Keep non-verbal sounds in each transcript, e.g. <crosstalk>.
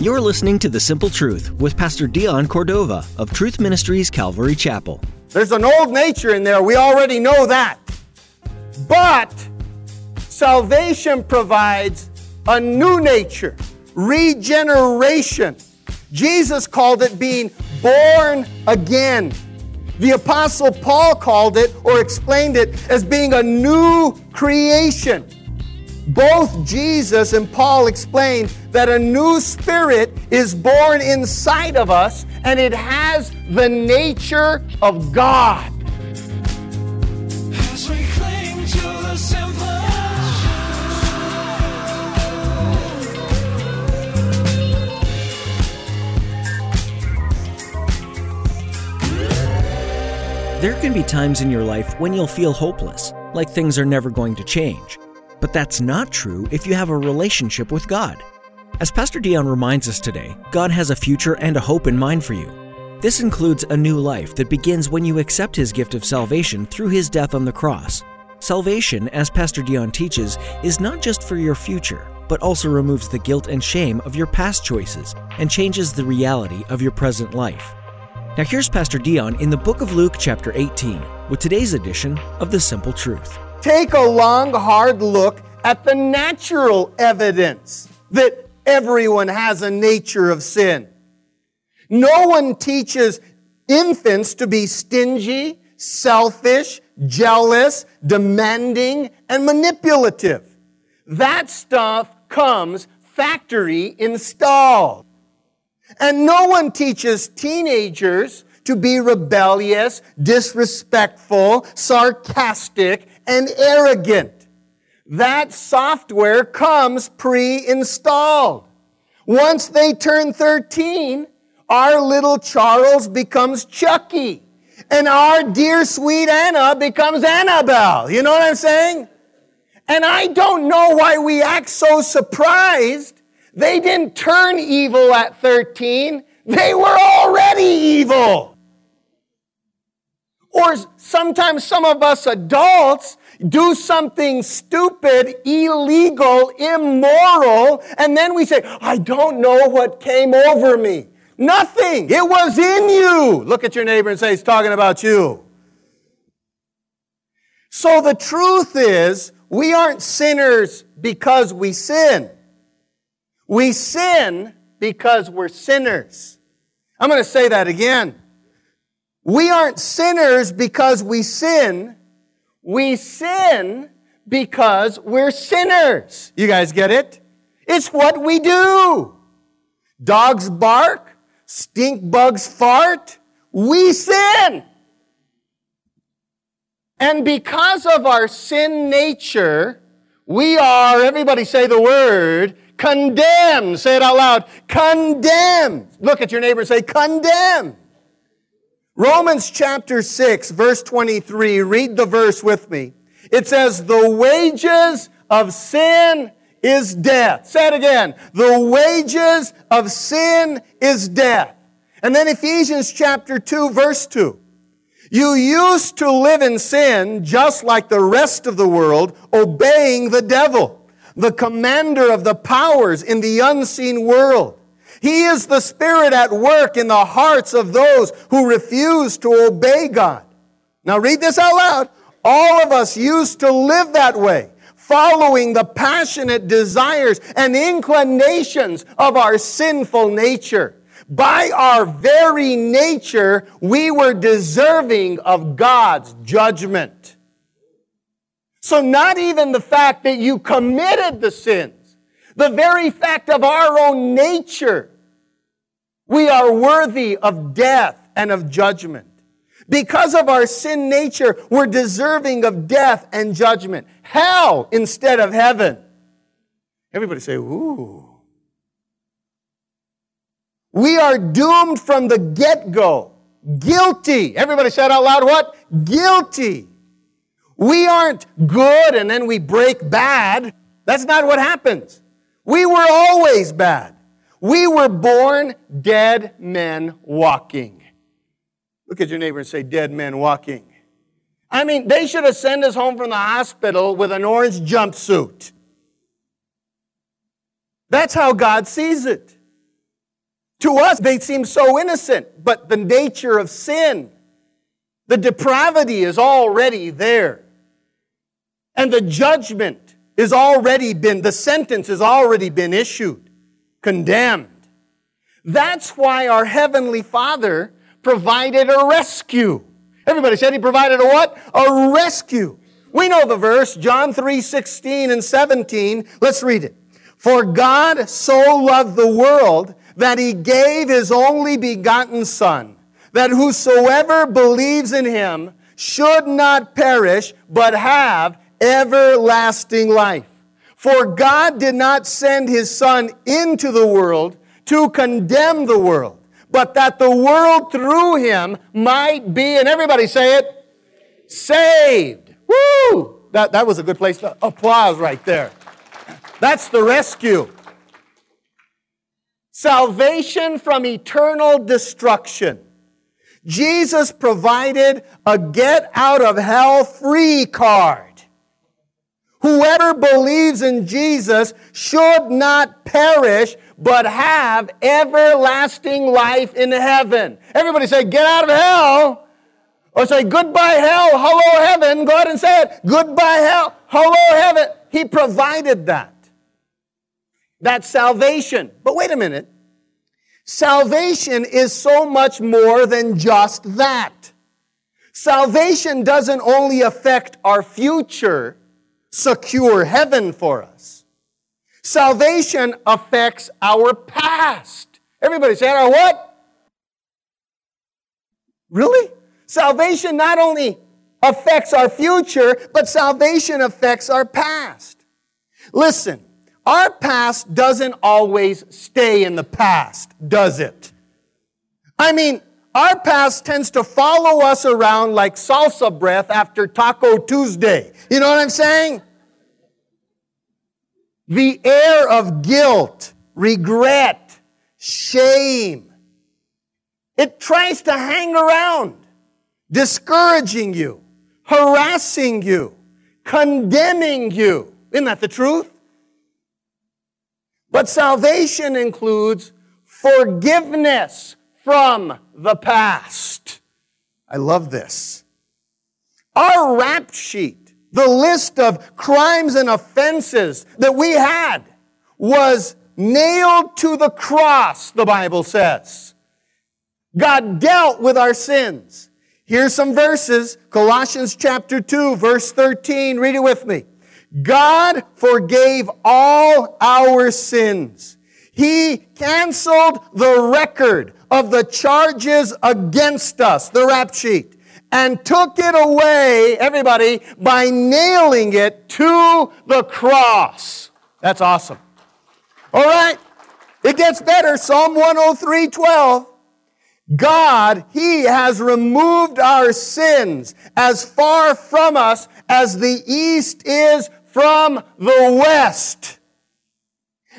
You're listening to The Simple Truth with Pastor Dion Cordova of Truth Ministries Calvary Chapel. There's an old nature in there. We already know that. But salvation provides a new nature, regeneration. Jesus called it being born again. The Apostle Paul called it or explained it as being a new creation. Both Jesus and Paul explained that a new spirit is born inside of us and it has the nature of God. There can be times in your life when you'll feel hopeless, like things are never going to change. But that's not true if you have a relationship with God. As Pastor Dion reminds us today, God has a future and a hope in mind for you. This includes a new life that begins when you accept His gift of salvation through His death on the cross. Salvation, as Pastor Dion teaches, is not just for your future, but also removes the guilt and shame of your past choices and changes the reality of your present life. Now, here's Pastor Dion in the book of Luke, chapter 18, with today's edition of The Simple Truth. Take a long, hard look at the natural evidence that everyone has a nature of sin. No one teaches infants to be stingy, selfish, jealous, demanding, and manipulative. That stuff comes factory installed. And no one teaches teenagers to be rebellious, disrespectful, sarcastic, and arrogant. That software comes pre-installed. Once they turn 13, our little Charles becomes Chucky. And our dear sweet Anna becomes Annabelle. You know what I'm saying? And I don't know why we act so surprised. They didn't turn evil at 13. They were already evil. Or sometimes some of us adults do something stupid, illegal, immoral, and then we say, I don't know what came over me. Nothing. It was in you. Look at your neighbor and say, He's talking about you. So the truth is, we aren't sinners because we sin. We sin because we're sinners. I'm going to say that again. We aren't sinners because we sin. We sin because we're sinners. You guys get it? It's what we do. Dogs bark, stink bugs fart. We sin. And because of our sin nature, we are, everybody say the word, condemned. Say it out loud. Condemned. Look at your neighbor and say, condemned. Romans chapter 6, verse 23. Read the verse with me. It says, the wages of sin is death. Say it again. The wages of sin is death. And then Ephesians chapter 2, verse 2. You used to live in sin just like the rest of the world, obeying the devil, the commander of the powers in the unseen world. He is the spirit at work in the hearts of those who refuse to obey God. Now read this out loud. All of us used to live that way, following the passionate desires and inclinations of our sinful nature. By our very nature, we were deserving of God's judgment. So not even the fact that you committed the sins, the very fact of our own nature, we are worthy of death and of judgment. Because of our sin nature, we're deserving of death and judgment. Hell instead of heaven. Everybody say, ooh. We are doomed from the get-go. Guilty. Everybody shout out loud what? Guilty. We aren't good and then we break bad. That's not what happens. We were always bad. We were born dead men walking. Look at your neighbor and say, dead men walking. I mean, they should have sent us home from the hospital with an orange jumpsuit. That's how God sees it. To us, they seem so innocent, but the nature of sin, the depravity is already there. And the judgment is already been, the sentence has already been issued, condemned. That's why our Heavenly Father provided a rescue. Everybody said He provided a what? A rescue. We know the verse, John 3 16 and 17. Let's read it. For God so loved the world that He gave His only begotten Son, that whosoever believes in Him should not perish, but have everlasting life. For God did not send His Son into the world to condemn the world, but that the world through him might be, and everybody say it, saved. Woo! That, that was a good place to applause right there. That's the rescue. Salvation from eternal destruction. Jesus provided a get out of hell free card. Whoever believes in Jesus should not perish, but have everlasting life in heaven. Everybody say, get out of hell. Or say, goodbye hell, hello heaven. Go ahead and say it. Goodbye hell, hello heaven. He provided that. That's salvation. But wait a minute. Salvation is so much more than just that. Salvation doesn't only affect our future, secure heaven for us. Salvation affects our past. Everybody say our what? Really? Salvation not only affects our future, but salvation affects our past. Listen, our past doesn't always stay in the past, does it? I mean, our past tends to follow us around like salsa breath after Taco Tuesday. You know what I'm saying? The air of guilt, regret, shame. It tries to hang around, discouraging you, harassing you, condemning you. Isn't that the truth? But salvation includes forgiveness from the past. I love this. Our rap sheet, the list of crimes and offenses that we had, was nailed to the cross, the Bible says. God dealt with our sins. Here's some verses Colossians chapter 2, verse 13. Read it with me. God forgave all our sins. He canceled the record of the charges against us, the rap sheet, and took it away, everybody, by nailing it to the cross. That's awesome. All right. It gets better. Psalm 103, 12. God, He has removed our sins as far from us as the east is from the west.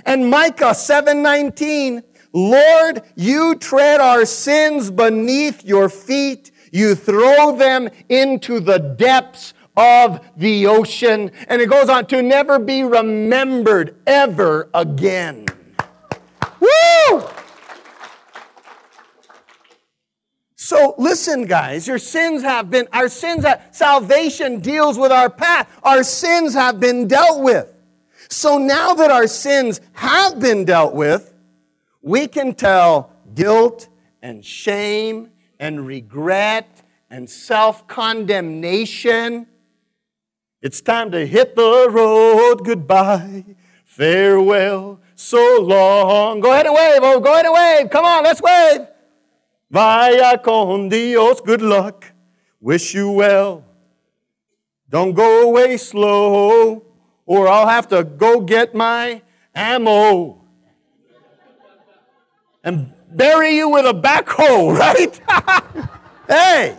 And Micah 7:19, Lord, you tread our sins beneath your feet. You throw them into the depths of the ocean. And it goes on to never be remembered ever again. Woo! So listen, guys, your sins have been, our sins, have, salvation deals with our past. Our sins have been dealt with. So now that our sins have been dealt with, we can tell guilt and shame and regret and self condemnation. It's time to hit the road. Goodbye. Farewell. So long. Go ahead and wave. Oh, go ahead and wave. Come on, let's wave. Vaya con Dios. Good luck. Wish you well. Don't go away slow, or I'll have to go get my ammo and bury you with a backhoe, <laughs> right? <laughs> hey,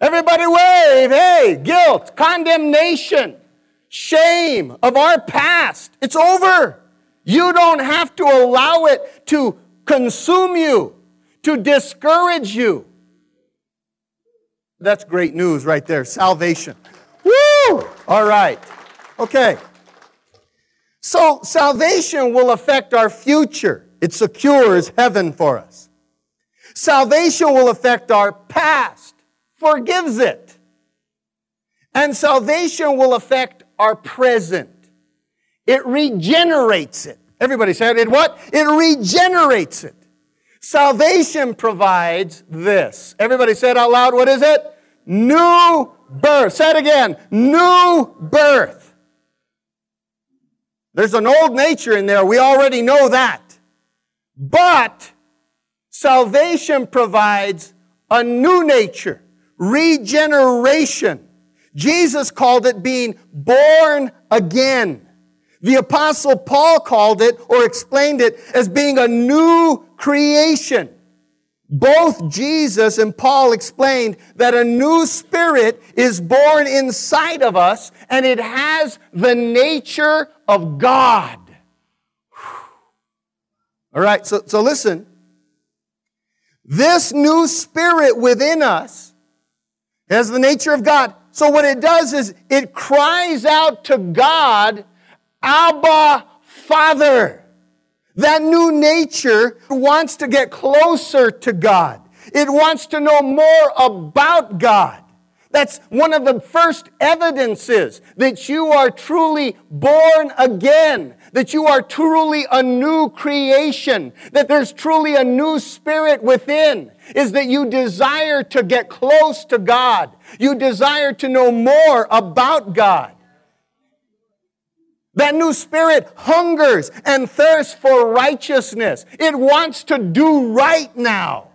everybody wave. Hey, guilt, condemnation, shame of our past. It's over. You don't have to allow it to consume you, to discourage you. That's great news right there. Salvation. Woo! All right. Okay. So salvation will affect our future. It secures heaven for us. Salvation will affect our past, forgives it. And salvation will affect our present. It regenerates it. Everybody said it what? It regenerates it. Salvation provides this. Everybody said out loud, what is it? New birth. Say it again. New birth. There's an old nature in there. We already know that. But salvation provides a new nature, regeneration. Jesus called it being born again. The apostle Paul called it or explained it as being a new creation. Both Jesus and Paul explained that a new spirit is born inside of us and it has the nature of God. All right, so, so listen. This new spirit within us has the nature of God. So what it does is it cries out to God, Abba, Father. That new nature wants to get closer to God. It wants to know more about God. That's one of the first evidences that you are truly born again, that you are truly a new creation, that there's truly a new spirit within, is that you desire to get close to God. You desire to know more about God. That new spirit hungers and thirsts for righteousness. It wants to do right now.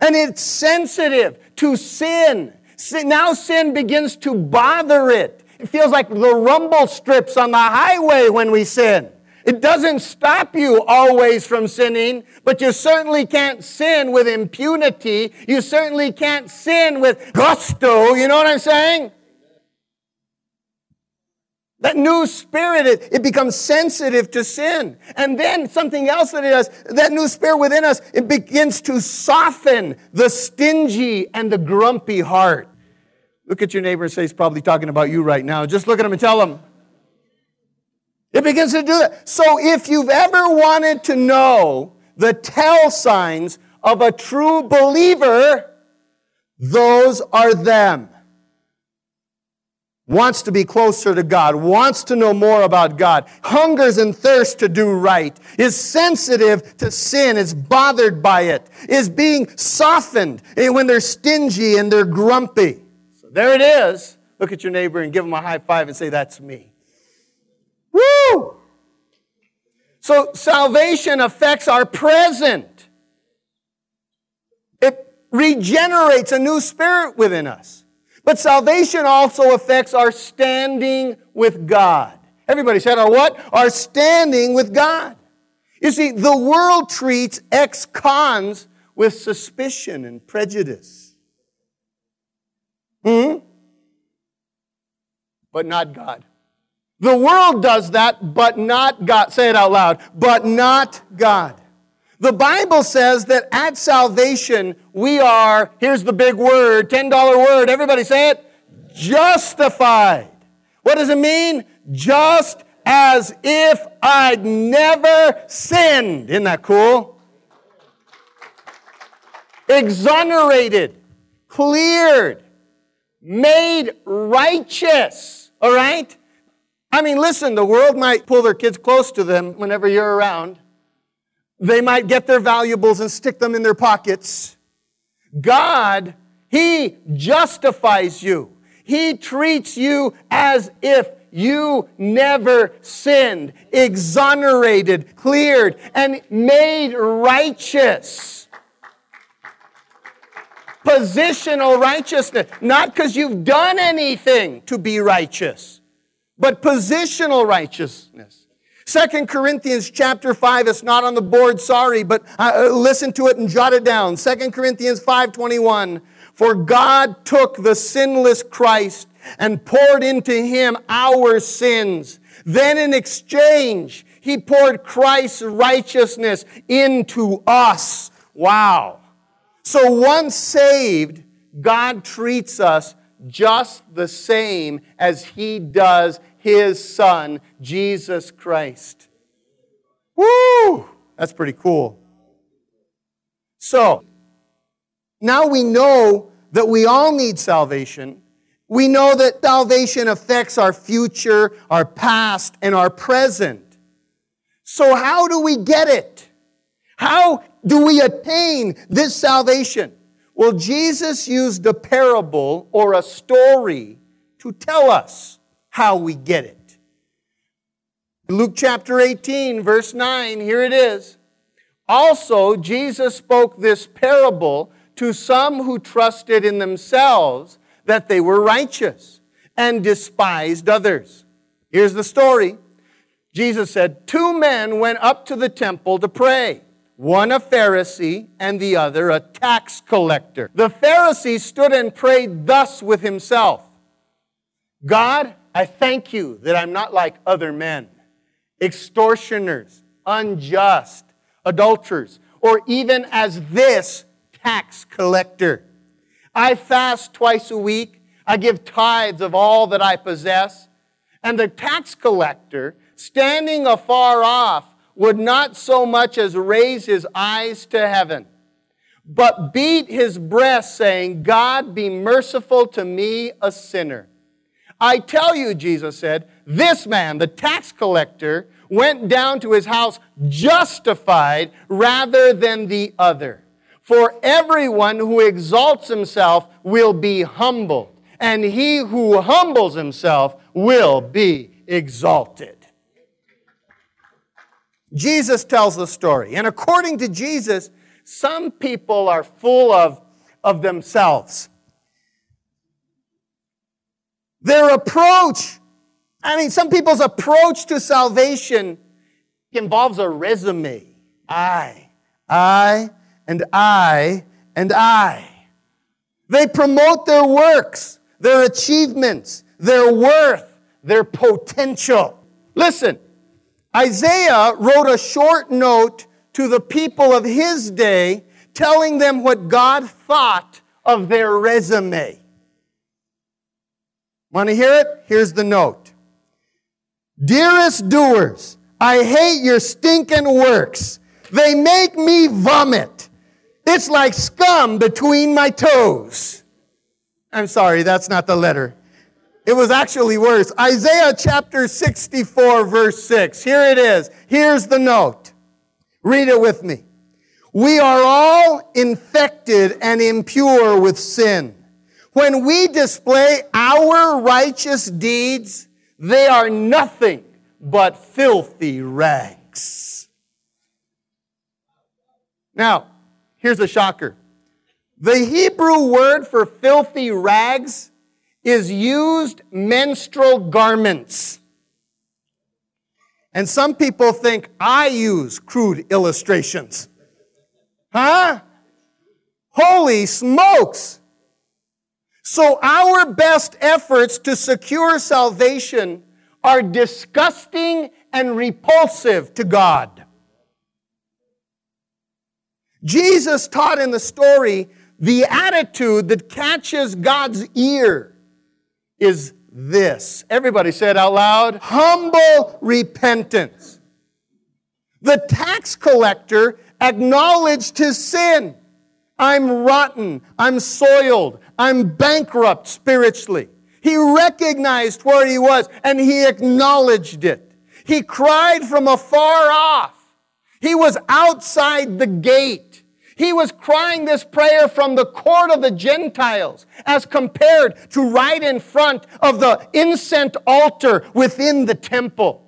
And it's sensitive to sin. Now sin begins to bother it. It feels like the rumble strips on the highway when we sin. It doesn't stop you always from sinning, but you certainly can't sin with impunity. You certainly can't sin with gusto. You know what I'm saying? That new spirit, it, it, becomes sensitive to sin. And then something else that it does, that new spirit within us, it begins to soften the stingy and the grumpy heart. Look at your neighbor and say he's probably talking about you right now. Just look at him and tell him. It begins to do that. So if you've ever wanted to know the tell signs of a true believer, those are them wants to be closer to God, wants to know more about God, hungers and thirsts to do right, is sensitive to sin, is bothered by it, is being softened eh, when they're stingy and they're grumpy. So there it is. Look at your neighbor and give him a high five and say, That's me. Woo! So salvation affects our present. It regenerates a new spirit within us. But salvation also affects our standing with God. Everybody said our what? Our standing with God. You see, the world treats ex-cons with suspicion and prejudice. Hmm? But not God. The world does that, but not God. Say it out loud. But not God. The Bible says that at salvation, we are, here's the big word, $10 word, everybody say it, justified. What does it mean? Just as if I'd never sinned. Isn't that cool? Exonerated, cleared, made righteous. All right? I mean, listen, the world might pull their kids close to them whenever you're around. They might get their valuables and stick them in their pockets. God, He justifies you. He treats you as if you never sinned, exonerated, cleared, and made righteous. Positional righteousness. Not because you've done anything to be righteous, but positional righteousness. Second Corinthians chapter 5, it's not on the board, sorry, but uh, listen to it and jot it down. Second Corinthians 5.21, For God took the sinless Christ and poured into him our sins. Then in exchange, he poured Christ's righteousness into us. Wow. So once saved, God treats us just the same as He does His Son, Jesus Christ. Woo! That's pretty cool. So, now we know that we all need salvation. We know that salvation affects our future, our past, and our present. So, how do we get it? How do we attain this salvation? Well, Jesus used a parable or a story to tell us how we get it. Luke chapter 18, verse 9, here it is. Also, Jesus spoke this parable to some who trusted in themselves that they were righteous and despised others. Here's the story Jesus said, Two men went up to the temple to pray, one a Pharisee and the other a tax collector. The Pharisee stood and prayed thus with himself God, I thank you that I'm not like other men, extortioners, unjust, adulterers, or even as this tax collector. I fast twice a week. I give tithes of all that I possess. And the tax collector, standing afar off, would not so much as raise his eyes to heaven, but beat his breast, saying, God, be merciful to me, a sinner. I tell you, Jesus said, this man, the tax collector, went down to his house justified rather than the other. For everyone who exalts himself will be humbled, and he who humbles himself will be exalted. Jesus tells the story, and according to Jesus, some people are full of, of themselves. Their approach, I mean, some people's approach to salvation involves a resume. I, I, and I, and I. They promote their works, their achievements, their worth, their potential. Listen, Isaiah wrote a short note to the people of his day telling them what God thought of their resume. Want to hear it? Here's the note. Dearest doers, I hate your stinking works. They make me vomit. It's like scum between my toes. I'm sorry, that's not the letter. It was actually worse. Isaiah chapter 64, verse 6. Here it is. Here's the note. Read it with me. We are all infected and impure with sin. When we display our righteous deeds, they are nothing but filthy rags. Now, here's a shocker. The Hebrew word for filthy rags is used menstrual garments. And some people think I use crude illustrations. Huh? Holy smokes! So, our best efforts to secure salvation are disgusting and repulsive to God. Jesus taught in the story the attitude that catches God's ear is this. Everybody say it out loud humble repentance. The tax collector acknowledged his sin. I'm rotten. I'm soiled. I'm bankrupt spiritually. He recognized where he was and he acknowledged it. He cried from afar off. He was outside the gate. He was crying this prayer from the court of the Gentiles as compared to right in front of the incense altar within the temple.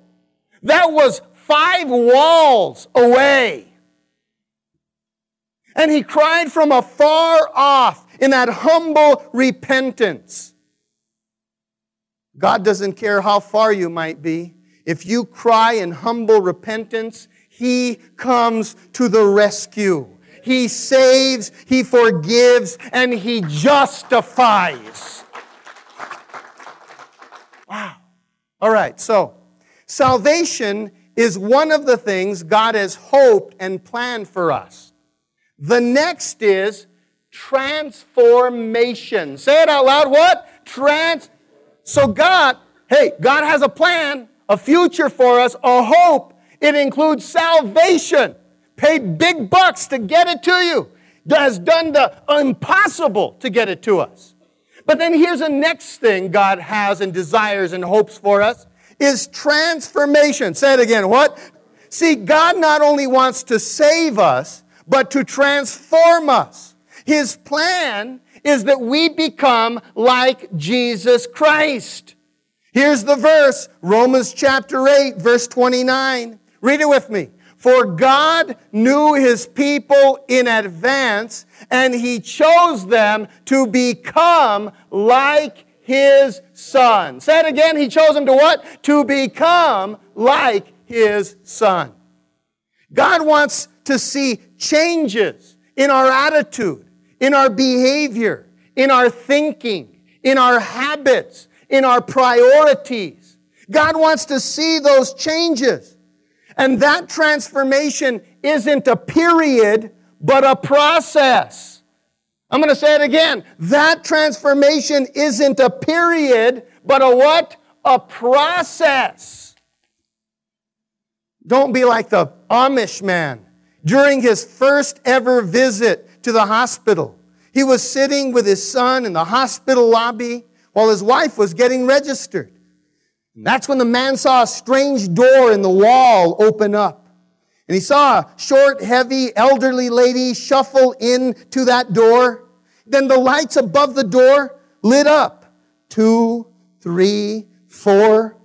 That was five walls away. And he cried from afar off in that humble repentance. God doesn't care how far you might be. If you cry in humble repentance, He comes to the rescue. He saves, He forgives, and He justifies. Wow. All right, so salvation is one of the things God has hoped and planned for us. The next is transformation. Say it out loud. What? Trans. So God, hey, God has a plan, a future for us, a hope. It includes salvation. Paid big bucks to get it to you. Has done the impossible to get it to us. But then here's the next thing God has and desires and hopes for us is transformation. Say it again. What? See, God not only wants to save us, but to transform us. His plan is that we become like Jesus Christ. Here's the verse, Romans chapter 8, verse 29. Read it with me. For God knew his people in advance, and he chose them to become like his son. Say it again. He chose them to what? To become like his son. God wants to see changes in our attitude, in our behavior, in our thinking, in our habits, in our priorities. God wants to see those changes. And that transformation isn't a period, but a process. I'm going to say it again. That transformation isn't a period, but a what? A process. Don't be like the Amish man. During his first ever visit to the hospital, he was sitting with his son in the hospital lobby while his wife was getting registered. That's when the man saw a strange door in the wall open up. And he saw a short, heavy, elderly lady shuffle into that door. Then the lights above the door lit up. Two, three, four.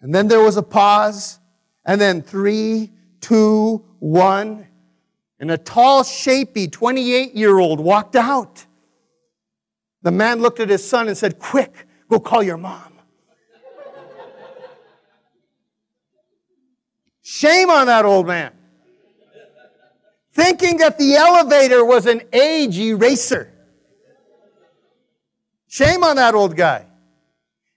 And then there was a pause. And then three, two, one. And a tall, shapy 28 year old walked out. The man looked at his son and said, Quick, go call your mom. Shame on that old man. Thinking that the elevator was an age eraser. Shame on that old guy.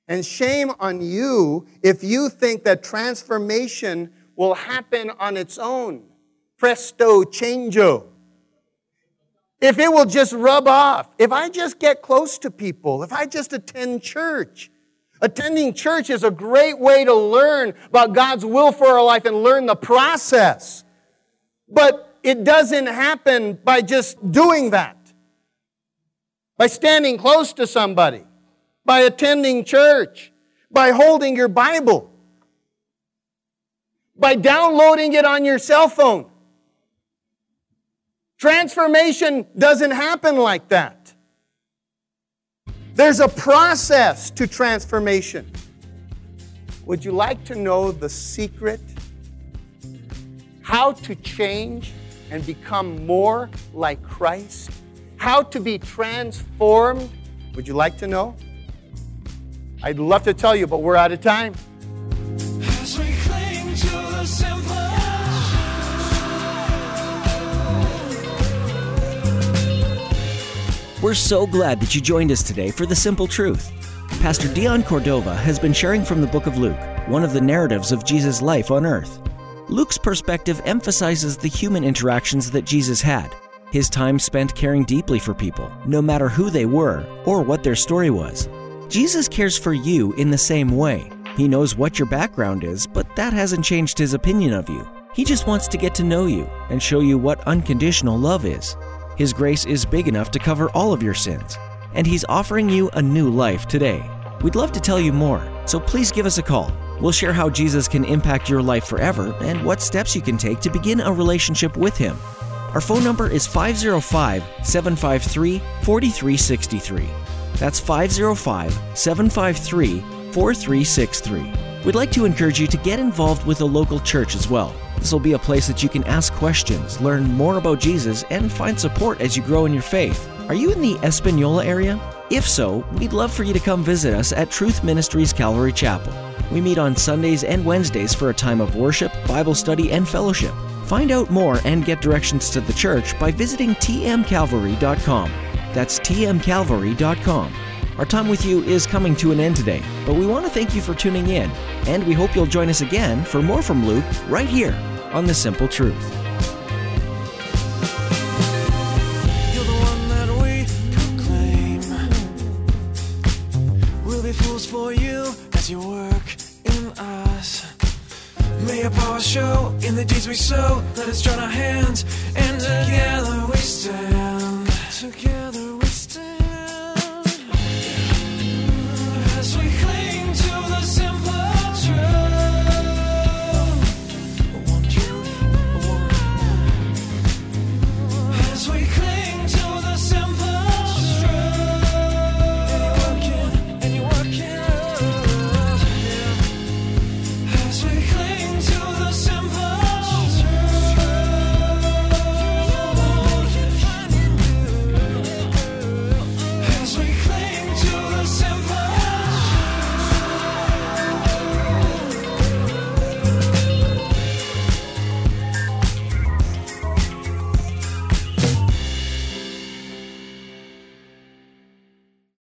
And shame on you if you think that transformation will happen on its own. Presto changeo. If it will just rub off, if I just get close to people, if I just attend church, Attending church is a great way to learn about God's will for our life and learn the process. But it doesn't happen by just doing that. By standing close to somebody, by attending church, by holding your Bible, by downloading it on your cell phone. Transformation doesn't happen like that. There's a process to transformation. Would you like to know the secret? How to change and become more like Christ? How to be transformed? Would you like to know? I'd love to tell you, but we're out of time. As we cling to the simple. We're so glad that you joined us today for The Simple Truth. Pastor Dion Cordova has been sharing from the book of Luke, one of the narratives of Jesus' life on earth. Luke's perspective emphasizes the human interactions that Jesus had, his time spent caring deeply for people, no matter who they were or what their story was. Jesus cares for you in the same way. He knows what your background is, but that hasn't changed his opinion of you. He just wants to get to know you and show you what unconditional love is. His grace is big enough to cover all of your sins, and He's offering you a new life today. We'd love to tell you more, so please give us a call. We'll share how Jesus can impact your life forever and what steps you can take to begin a relationship with Him. Our phone number is 505 753 4363. That's 505 753 4363. We'd like to encourage you to get involved with a local church as well. This will be a place that you can ask questions, learn more about Jesus, and find support as you grow in your faith. Are you in the Espanola area? If so, we'd love for you to come visit us at Truth Ministries Calvary Chapel. We meet on Sundays and Wednesdays for a time of worship, Bible study, and fellowship. Find out more and get directions to the church by visiting tmcalvary.com. That's tmcalvary.com. Our time with you is coming to an end today, but we want to thank you for tuning in, and we hope you'll join us again for more from Luke right here on The Simple Truth. show in the deeds we sow. Let us join our hands and together we stand. Together.